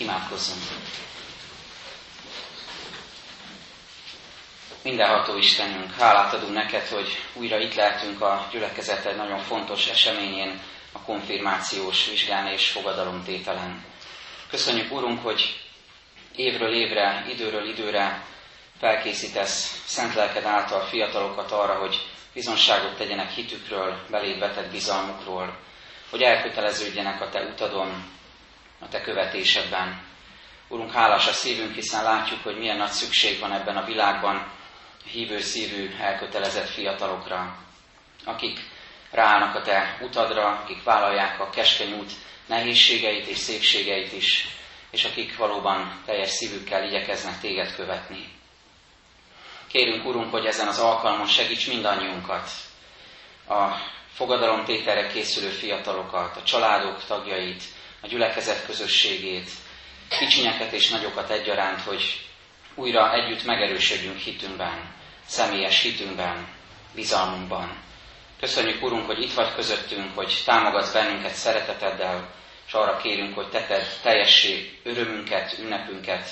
Imádkozzunk! Mindenható Istenünk, hálát adunk neked, hogy újra itt lehetünk a gyülekezeted nagyon fontos eseményén, a konfirmációs vizsgán és fogadalomtételen. Köszönjük, Úrunk, hogy évről évre, időről időre felkészítesz szent lelked által fiatalokat arra, hogy bizonságot tegyenek hitükről, beléd vetett bizalmukról, hogy elköteleződjenek a Te utadon, a Te követésedben. Urunk, hálás a szívünk, hiszen látjuk, hogy milyen nagy szükség van ebben a világban hívő szívű, elkötelezett fiatalokra, akik ráállnak a Te utadra, akik vállalják a keskeny út nehézségeit és szépségeit is, és akik valóban teljes szívükkel igyekeznek Téged követni. Kérünk, Urunk, hogy ezen az alkalmon segíts mindannyiunkat, a fogadalomtételre készülő fiatalokat, a családok tagjait, a gyülekezet közösségét, kicsinyeket és nagyokat egyaránt, hogy újra együtt megerősödjünk hitünkben, személyes hitünkben, bizalmunkban. Köszönjük, Urunk, hogy itt vagy közöttünk, hogy támogatsz bennünket szereteteddel, és arra kérünk, hogy te tedd teljessé örömünket, ünnepünket,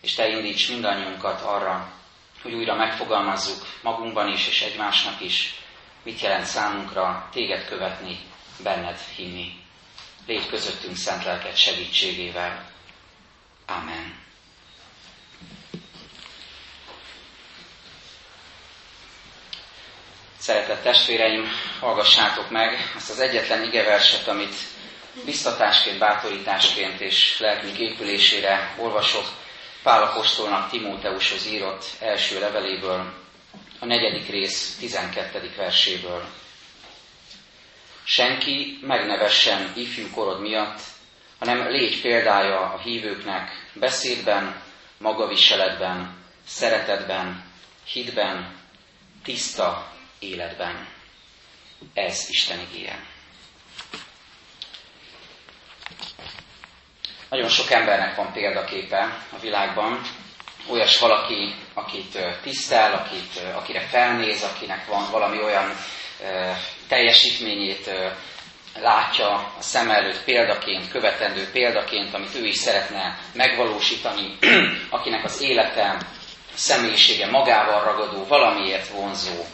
és te indíts mindannyiunkat arra, hogy újra megfogalmazzuk magunkban is, és egymásnak is, mit jelent számunkra téged követni, benned hinni. Légy közöttünk szent lelked segítségével. Amen. Szeretett testvéreim, hallgassátok meg azt az egyetlen igeverset, amit biztatásként, bátorításként és lelkünk épülésére olvasok Pál Apostolnak Timóteushoz írott első leveléből, a negyedik rész 12. verséből. Senki megnevessen ifjú korod miatt, hanem légy példája a hívőknek beszédben, magaviseletben, szeretetben, hitben, tiszta életben. Ez Isten igéje. Nagyon sok embernek van példaképe a világban, olyas valaki, akit tisztel, akit, akire felnéz, akinek van valami olyan teljesítményét látja a szem előtt példaként, követendő példaként, amit ő is szeretne megvalósítani, akinek az élete, személyisége magával ragadó, valamiért vonzó.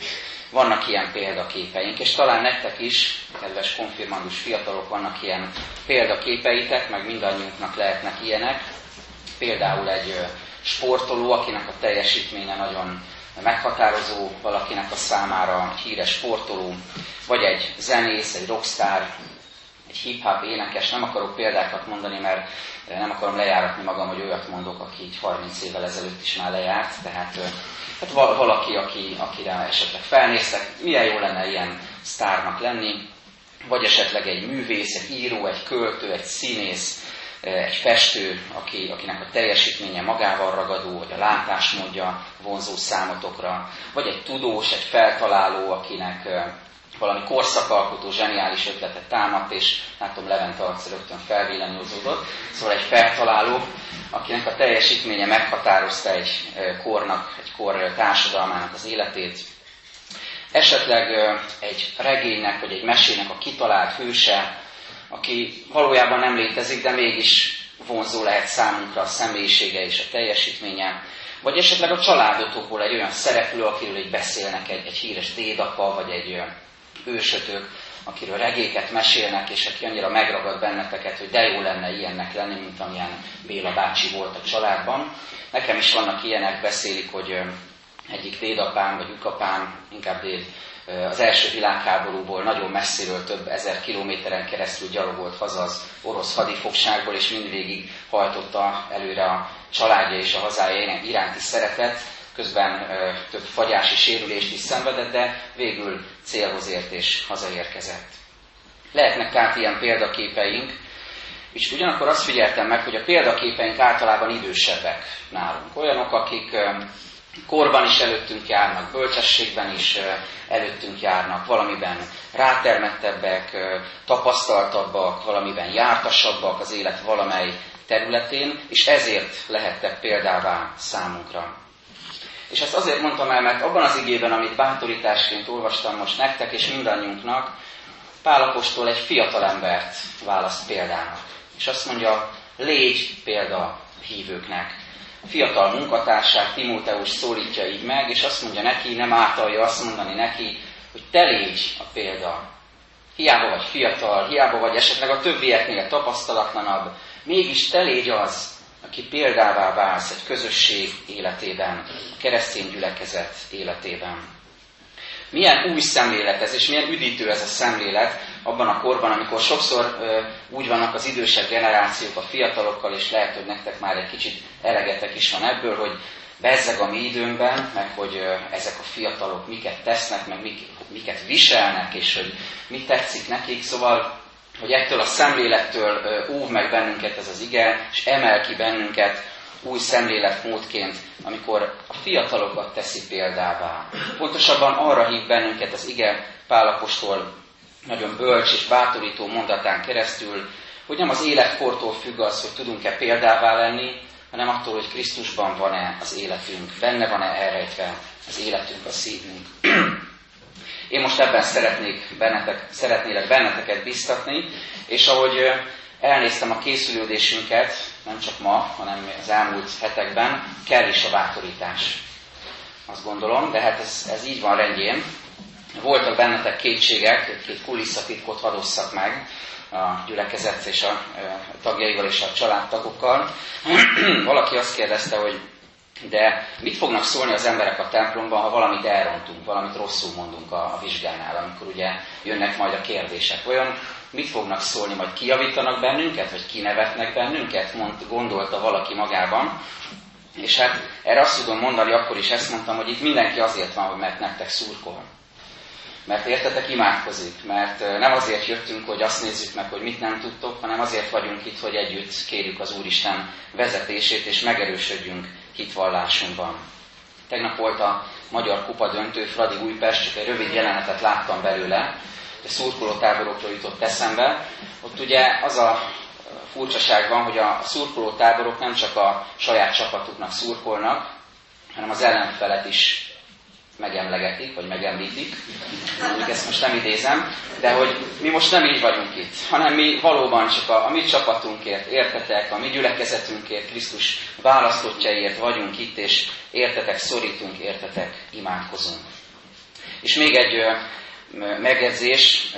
Vannak ilyen példaképeink, és talán nektek is, kedves konfirmandus fiatalok, vannak ilyen példaképeitek, meg mindannyiunknak lehetnek ilyenek. Például egy sportoló, akinek a teljesítménye nagyon meghatározó, valakinek a számára híres sportoló, vagy egy zenész, egy rockstar, egy hip-hop énekes, nem akarok példákat mondani, mert nem akarom lejáratni magam, hogy olyat mondok, aki így 30 évvel ezelőtt is már lejárt, tehát hát valaki, aki, akire esetleg felnéztek, milyen jó lenne ilyen sztárnak lenni, vagy esetleg egy művész, egy író, egy költő, egy színész, egy festő, aki, akinek a teljesítménye magával ragadó, vagy a látásmódja vonzó számotokra, vagy egy tudós, egy feltaláló, akinek valami korszakalkotó, zseniális ötletet támadt, és látom Levent arc rögtön felvillanyozott. Szóval egy feltaláló, akinek a teljesítménye meghatározta egy kornak, egy kor társadalmának az életét. Esetleg egy regénynek, vagy egy mesének a kitalált hőse, aki valójában nem létezik, de mégis vonzó lehet számunkra a személyisége és a teljesítménye. Vagy esetleg a családotokból egy olyan szereplő, akiről így beszélnek, egy, egy híres dédapa, vagy egy ősötök, akiről regéket mesélnek, és aki annyira megragad benneteket, hogy de jó lenne ilyennek lenni, mint amilyen Béla bácsi volt a családban. Nekem is vannak ilyenek, beszélik, hogy egyik dédapám vagy ukapám, inkább déd, az első világháborúból nagyon messziről több ezer kilométeren keresztül gyalogolt haza az orosz hadifogságból, és mindvégig hajtotta előre a családja és a hazája iránti szeretet, közben több fagyási sérülést is szenvedett, de végül célhoz ért és hazaérkezett. Lehetnek tehát ilyen példaképeink, és ugyanakkor azt figyeltem meg, hogy a példaképeink általában idősebbek nálunk. Olyanok, akik korban is előttünk járnak, bölcsességben is előttünk járnak, valamiben rátermettebbek, tapasztaltabbak, valamiben jártasabbak az élet valamely területén, és ezért lehettek példává számunkra. És ezt azért mondtam el, mert abban az igében, amit bátorításként olvastam most nektek és mindannyiunknak, Pálapostól egy fiatalembert választ példának. És azt mondja, légy példa hívőknek. Fiatal munkatársát Timóteus szólítja így meg, és azt mondja neki, nem általja azt mondani neki, hogy te légy a példa. Hiába vagy fiatal, hiába vagy esetleg a többieknél tapasztalatlanabb, mégis te légy az, aki példává válsz egy közösség életében, a keresztény gyülekezet életében. Milyen új szemlélet ez, és milyen üdítő ez a szemlélet abban a korban, amikor sokszor ö, úgy vannak az idősebb generációk a fiatalokkal, és lehet, hogy nektek már egy kicsit elegetek is van ebből, hogy bezzeg a mi időnkben, meg hogy ö, ezek a fiatalok miket tesznek, meg mik, miket viselnek, és hogy mit tetszik nekik. Szóval hogy ettől a szemlélettől óv meg bennünket ez az ige, és emel ki bennünket új szemléletmódként, amikor a fiatalokat teszi példává. Pontosabban arra hív bennünket az ige Pálapostól nagyon bölcs és bátorító mondatán keresztül, hogy nem az életkortól függ az, hogy tudunk-e példává lenni, hanem attól, hogy Krisztusban van-e az életünk, benne van-e elrejtve az életünk, a szívünk. Én most ebben szeretnék bennetek, szeretnélek benneteket biztatni, és ahogy elnéztem a készülődésünket, nem csak ma, hanem az elmúlt hetekben, kell is a bátorítás. Azt gondolom, de hát ez, ez így van rendjén. Voltak bennetek kétségek, két kulisszatitkot hadosszak meg a gyülekezet és a tagjaival és a családtagokkal. Valaki azt kérdezte, hogy de mit fognak szólni az emberek a templomban, ha valamit elrontunk, valamit rosszul mondunk a, a vizsgánál, amikor ugye jönnek majd a kérdések? Olyan mit fognak szólni, majd kijavítanak bennünket, vagy kinevetnek bennünket, mond, gondolta valaki magában. És hát erre azt tudom mondani, akkor is ezt mondtam, hogy itt mindenki azért van, mert nektek szurkol. Mert értetek, imádkozik, mert nem azért jöttünk, hogy azt nézzük meg, hogy mit nem tudtok, hanem azért vagyunk itt, hogy együtt kérjük az Úristen vezetését, és megerősödjünk hitvallásunkban. Tegnap volt a Magyar Kupa döntő, Fradi Újpest, csak egy rövid jelenetet láttam belőle, szurkolótáborokról jutott eszembe. Ott ugye az a furcsaság van, hogy a szurkolótáborok nem csak a saját csapatuknak szurkolnak, hanem az ellenfelet is megemlegetik, vagy megemlítik. Mondjuk ezt most nem idézem, de hogy mi most nem így vagyunk itt, hanem mi valóban csak a, a mi csapatunkért, értetek, a mi gyülekezetünkért, Krisztus választottjaiért vagyunk itt, és értetek, szorítunk, értetek, imádkozunk. És még egy megjegyzés,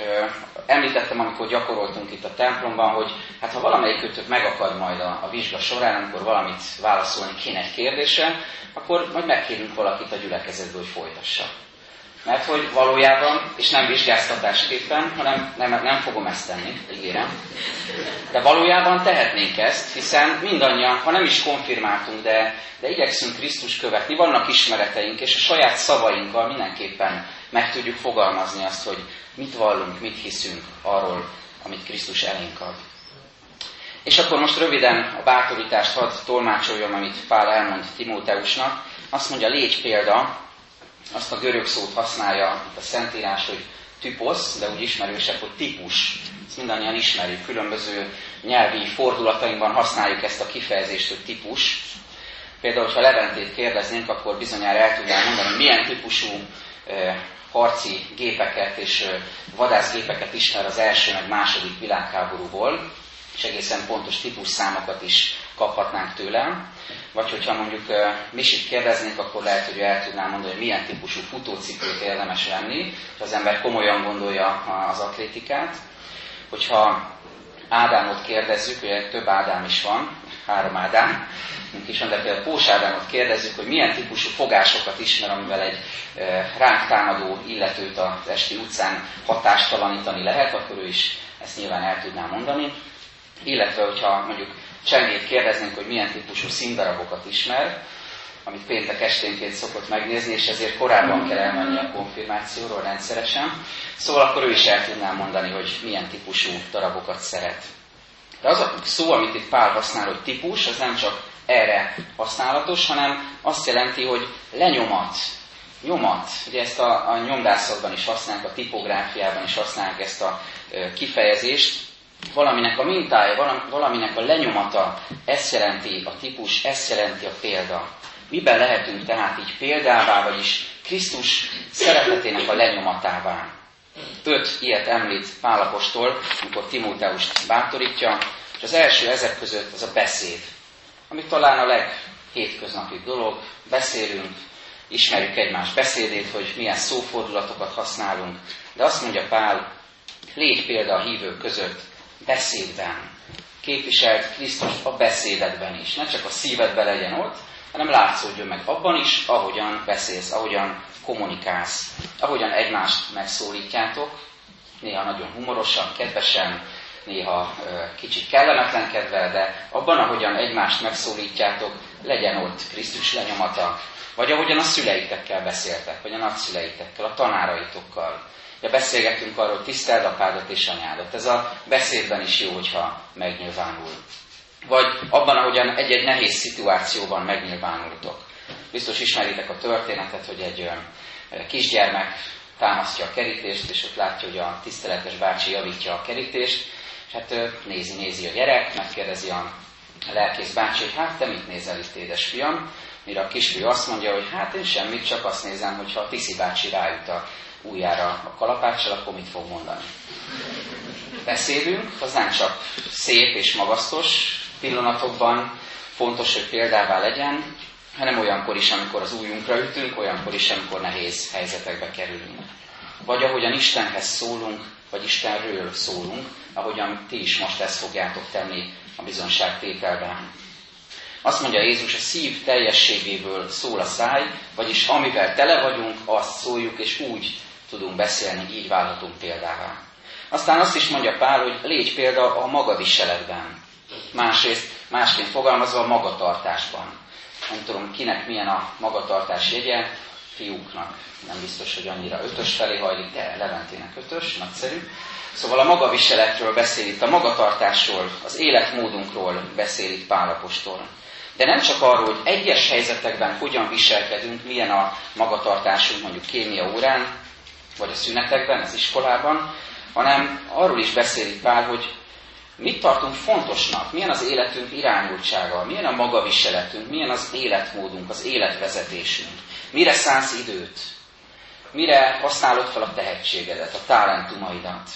említettem, amikor gyakoroltunk itt a templomban, hogy hát ha valamelyik kötök megakad majd a, a vizsga során, amikor valamit válaszolni kéne egy kérdésre, akkor majd megkérünk valakit a gyülekezetből, hogy folytassa. Mert hogy valójában, és nem vizsgáztatásképpen, hanem nem, nem fogom ezt tenni, ígérem, de valójában tehetnénk ezt, hiszen mindannyian, ha nem is konfirmáltunk, de, de igyekszünk Krisztus követni, vannak ismereteink, és a saját szavainkkal mindenképpen meg tudjuk fogalmazni azt, hogy mit vallunk, mit hiszünk arról, amit Krisztus elénk ad. És akkor most röviden a bátorítást hadd tolmácsoljam, amit Pál elmond Timóteusnak. Azt mondja, légy példa, azt a görög szót használja a Szentírás, hogy typosz, de úgy ismerősebb, hogy típus. Ezt mindannyian ismerjük, különböző nyelvi fordulatainkban használjuk ezt a kifejezést, hogy típus. Például, ha Leventét kérdeznénk, akkor bizonyára el tudnám mondani, milyen típusú harci gépeket és vadászgépeket ismer az első meg második világháborúból, és egészen pontos típusszámokat is kaphatnánk tőlem. Vagy hogyha mondjuk Misit kérdeznénk, akkor lehet, hogy el tudnám mondani, hogy milyen típusú futócipőt érdemes venni, ha az ember komolyan gondolja az atlétikát. Hogyha Ádámot kérdezzük, ugye több Ádám is van, három Ádám, is van, de például Pós Ádámot kérdezzük, hogy milyen típusú fogásokat ismer, amivel egy ránk támadó illetőt az esti utcán hatástalanítani lehet, akkor ő is ezt nyilván el tudná mondani. Illetve, hogyha mondjuk Csengét kérdeznénk, hogy milyen típusú színdarabokat ismer, amit péntek esténként szokott megnézni, és ezért korábban kell elmenni a konfirmációról rendszeresen. Szóval akkor ő is el tudná mondani, hogy milyen típusú darabokat szeret. De az a szó, amit itt Pál használ, hogy típus, az nem csak erre használatos, hanem azt jelenti, hogy lenyomat, nyomat. Ugye ezt a, a nyomdászatban is használják, a tipográfiában is használják ezt a e, kifejezést. Valaminek a mintája, valaminek a lenyomata, ezt jelenti a típus, ezt jelenti a példa. Miben lehetünk tehát így példává, vagyis Krisztus szeretetének a lenyomatává. Öt ilyet említ Pálapostól, amikor Timóteust bátorítja. És az első ezek között az a beszéd, ami talán a leghétköznapi dolog, beszélünk, ismerjük egymás beszédét, hogy milyen szófordulatokat használunk, de azt mondja Pál, légy példa a hívők között beszédben. Képviselt Krisztus a beszédedben is. Ne csak a szívedben legyen ott, hanem látszódjon meg abban is, ahogyan beszélsz, ahogyan kommunikálsz, ahogyan egymást megszólítjátok, néha nagyon humorosan, kedvesen, néha kicsit kellemetlenkedve, de abban, ahogyan egymást megszólítjátok, legyen ott Krisztus lenyomata, vagy ahogyan a szüleitekkel beszéltek, vagy a nagyszüleitekkel, a tanáraitokkal. Ja, beszélgetünk arról, tiszteld apádat és anyádat. Ez a beszédben is jó, hogyha megnyilvánul. Vagy abban, ahogyan egy-egy nehéz szituációban megnyilvánultok. Biztos ismeritek a történetet, hogy egy kisgyermek támasztja a kerítést, és ott látja, hogy a tiszteletes bácsi javítja a kerítést, és hát nézi, nézi a gyerek, megkérdezi a lelkész bácsi, hogy hát te mit nézel itt, édesfiam? Mire a kisfiú azt mondja, hogy hát én semmit, csak azt nézem, hogy ha a Tiszi bácsi rájut a újjára a kalapáccsal, akkor mit fog mondani. Beszélünk, az nem csak szép és magasztos pillanatokban, fontos, hogy példává legyen, hanem olyankor is, amikor az újunkra ütünk, olyankor is, amikor nehéz helyzetekbe kerülünk. Vagy ahogyan Istenhez szólunk, vagy Istenről szólunk, ahogyan ti is most ezt fogjátok tenni a bizonságtételben. Azt mondja Jézus, a szív teljességéből szól a száj, vagyis amivel tele vagyunk, azt szóljuk, és úgy tudunk beszélni, így válhatunk példává. Aztán azt is mondja Pál, hogy légy példa a magaviseletben. Másrészt, másként fogalmazva a magatartásban. Nem tudom, kinek milyen a magatartás jegye, fiúknak nem biztos, hogy annyira ötös felé hajlik, de Leventének ötös, nagyszerű. Szóval a magaviseletről beszél itt, a magatartásról, az életmódunkról beszél itt Pálapostól. De nem csak arról, hogy egyes helyzetekben hogyan viselkedünk, milyen a magatartásunk mondjuk kémia órán, vagy a szünetekben, az iskolában, hanem arról is beszél itt Pál, hogy mit tartunk fontosnak, milyen az életünk irányultsága, milyen a magaviseletünk, milyen az életmódunk, az életvezetésünk, mire szánsz időt, mire használod fel a tehetségedet, a talentumaidat,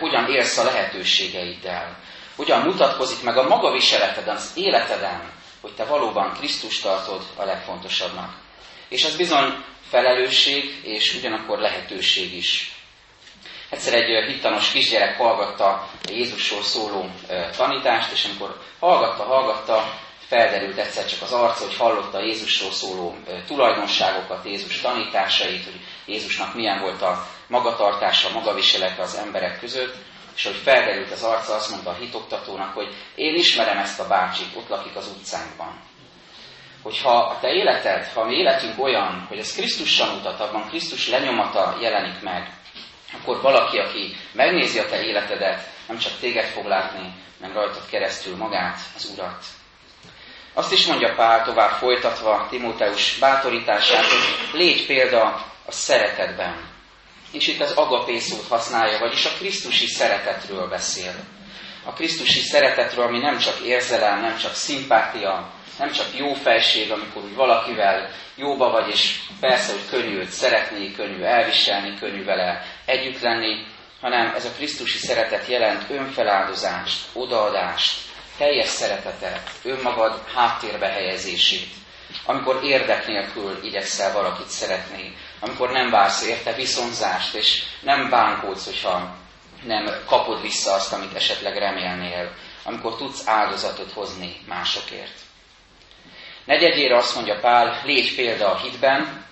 hogyan élsz a lehetőségeiddel, hogyan mutatkozik meg a magaviseleteden, az életeden, hogy te valóban Krisztus tartod a legfontosabbnak. És ez bizony felelősség, és ugyanakkor lehetőség is. Egyszer egy hittanos kisgyerek hallgatta Jézusról szóló tanítást, és amikor hallgatta, hallgatta, felderült egyszer csak az arca, hogy hallotta Jézusról szóló tulajdonságokat, Jézus tanításait, hogy Jézusnak milyen volt a magatartása, magaviselete az emberek között, és hogy felderült az arca, azt mondta a hitoktatónak, hogy én ismerem ezt a bácsit, ott lakik az utcánkban. Hogyha a te életed, ha mi életünk olyan, hogy ez Krisztussal mutat, abban Krisztus lenyomata jelenik meg, akkor valaki, aki megnézi a te életedet, nem csak téged fog látni, hanem rajtad keresztül magát, az Urat. Azt is mondja Pál tovább folytatva Timóteus bátorítását, hogy légy példa a szeretetben. És itt az agapé szót használja, vagyis a Krisztusi szeretetről beszél. A Krisztusi szeretetről, ami nem csak érzelem, nem csak szimpátia, nem csak jó felség, amikor úgy valakivel jóba vagy, és persze, hogy könnyű őt szeretni, könnyű elviselni, könnyű vele együtt lenni, hanem ez a Krisztusi szeretet jelent önfeláldozást, odaadást, teljes szeretetet, önmagad háttérbe helyezését, amikor érdek nélkül igyekszel valakit szeretni, amikor nem vársz érte viszonzást, és nem bánkódsz, hogyha nem kapod vissza azt, amit esetleg remélnél, amikor tudsz áldozatot hozni másokért. Negyedjére azt mondja Pál, légy példa a hitben,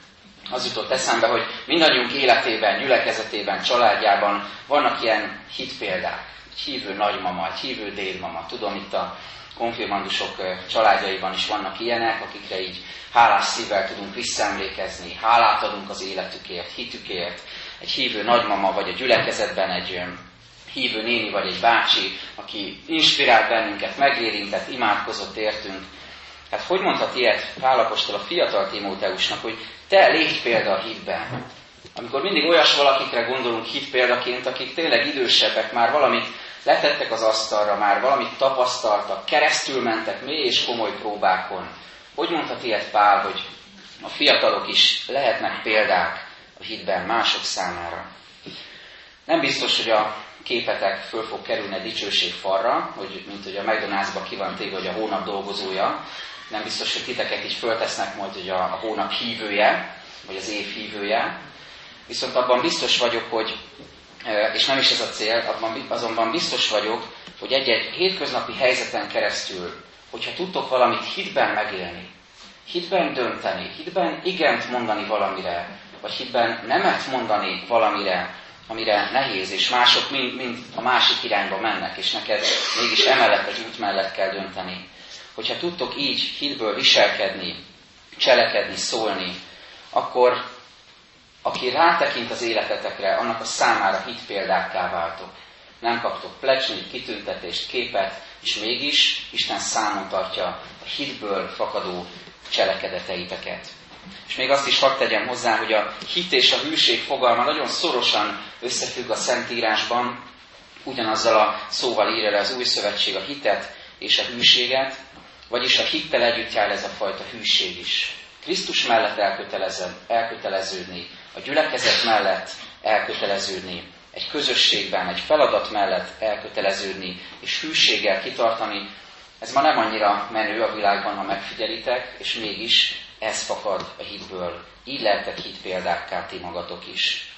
az jutott eszembe, hogy mindannyiunk életében, gyülekezetében, családjában vannak ilyen hitpéldák. Egy hívő nagymama, egy hívő dédmama. Tudom, itt a konfirmandusok családjaiban is vannak ilyenek, akikre így hálás szívvel tudunk visszaemlékezni, hálát adunk az életükért, hitükért. Egy hívő nagymama, vagy a gyülekezetben egy hívő néni, vagy egy bácsi, aki inspirált bennünket, megérintett, imádkozott értünk. Hát hogy mondhat ilyet Pálapostól a fiatal Timóteusnak, hogy te légy példa a hitben. Amikor mindig olyas valakikre gondolunk hit példaként, akik tényleg idősebbek, már valamit letettek az asztalra, már valamit tapasztaltak, keresztül mentek mély és komoly próbákon. Hogy mondhat ilyet Pál, hogy a fiatalok is lehetnek példák a hitben mások számára? Nem biztos, hogy a képetek föl fog kerülni a dicsőség falra, hogy, mint hogy a McDonald'sba ki van téve, hogy a hónap dolgozója. Nem biztos, hogy titeket is föltesznek majd, hogy a, a hónap hívője, vagy az év hívője. Viszont abban biztos vagyok, hogy, és nem is ez a cél, abban, azonban biztos vagyok, hogy egy-egy hétköznapi helyzeten keresztül, hogyha tudtok valamit hitben megélni, hitben dönteni, hitben igent mondani valamire, vagy hitben nemet mondani valamire, amire nehéz, és mások mind, mind a másik irányba mennek, és neked mégis emellett az út mellett kell dönteni. Hogyha tudtok így hitből viselkedni, cselekedni, szólni, akkor aki rátekint az életetekre, annak a számára hit példákká váltok. Nem kaptok plecsnit, kitüntetést, képet, és mégis Isten számon tartja a hitből fakadó cselekedeteiteket. És még azt is hadd tegyem hozzá, hogy a hit és a hűség fogalma nagyon szorosan összefügg a Szentírásban, ugyanazzal a szóval írja le az új szövetség a hitet és a hűséget, vagyis a hittel együtt jár ez a fajta hűség is. Krisztus mellett elköteleződni, a gyülekezet mellett elköteleződni, egy közösségben, egy feladat mellett elköteleződni, és hűséggel kitartani, ez ma nem annyira menő a világban, ha megfigyelitek, és mégis ez fakad a hitből. Így lehetek hit példákká ti magatok is.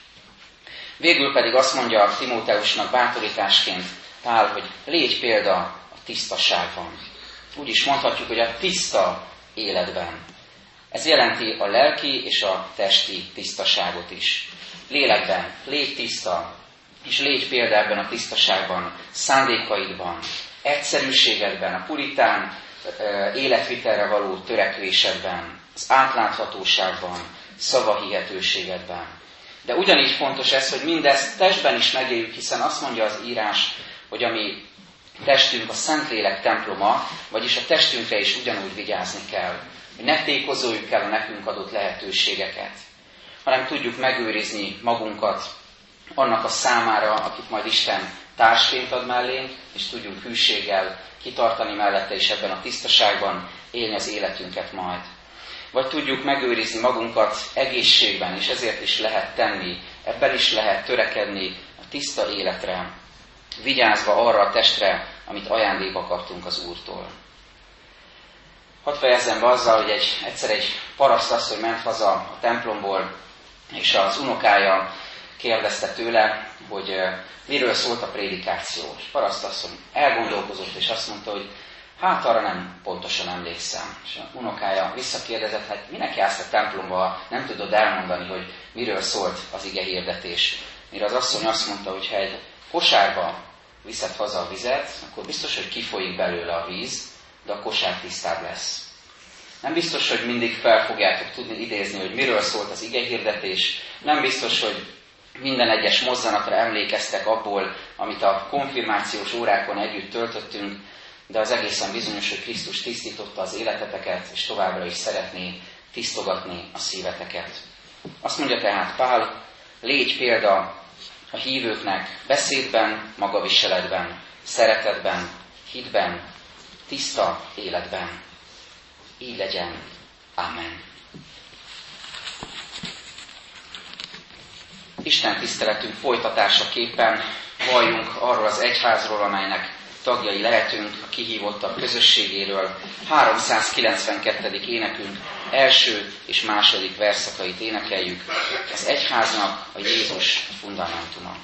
Végül pedig azt mondja a Timóteusnak bátorításként Pál, hogy légy példa a tisztaságban. Úgy is mondhatjuk, hogy a tiszta életben. Ez jelenti a lelki és a testi tisztaságot is. Lélekben légy tiszta, és légy példa ebben a tisztaságban, szándékaidban, egyszerűségedben, a puritán életvitelre való törekvésedben, az átláthatóságban, szavahihetőségedben. De ugyanígy fontos ez, hogy mindezt testben is megéljük, hiszen azt mondja az írás, hogy a mi testünk a Szentlélek temploma, vagyis a testünkre is ugyanúgy vigyázni kell, hogy ne tékozoljuk el a nekünk adott lehetőségeket, hanem tudjuk megőrizni magunkat annak a számára, akit majd Isten társként ad mellénk, és tudjunk hűséggel kitartani mellette, és ebben a tisztaságban élni az életünket majd. Vagy tudjuk megőrizni magunkat egészségben, és ezért is lehet tenni, ebben is lehet törekedni a tiszta életre, vigyázva arra a testre, amit ajándékba kaptunk az Úrtól. Hadd fejezzem be azzal, hogy egy, egyszer egy parasztasszony ment haza a templomból, és az unokája kérdezte tőle, hogy miről szólt a prédikáció. És parasztasszony elgondolkozott, és azt mondta, hogy hát arra nem pontosan emlékszem. És a unokája visszakérdezett, hát minek jársz a templomba, nem tudod elmondani, hogy miről szólt az ige hirdetés. Mire az asszony azt mondta, hogy ha egy kosárba viszed haza a vizet, akkor biztos, hogy kifolyik belőle a víz, de a kosár tisztább lesz. Nem biztos, hogy mindig fel fogjátok tudni idézni, hogy miről szólt az ige hirdetés. Nem biztos, hogy minden egyes mozzanatra emlékeztek abból, amit a konfirmációs órákon együtt töltöttünk, de az egészen bizonyos, hogy Krisztus tisztította az életeteket, és továbbra is szeretné tisztogatni a szíveteket. Azt mondja tehát Pál, légy példa a hívőknek beszédben, magaviseletben, szeretetben, hitben, tiszta életben. Így legyen. Amen. Isten tiszteletünk folytatásaképpen valljunk arról az egyházról, amelynek tagjai lehetünk, a kihívottak közösségéről. 392. énekünk első és második verszakait énekeljük. Az egyháznak a Jézus fundamentuma.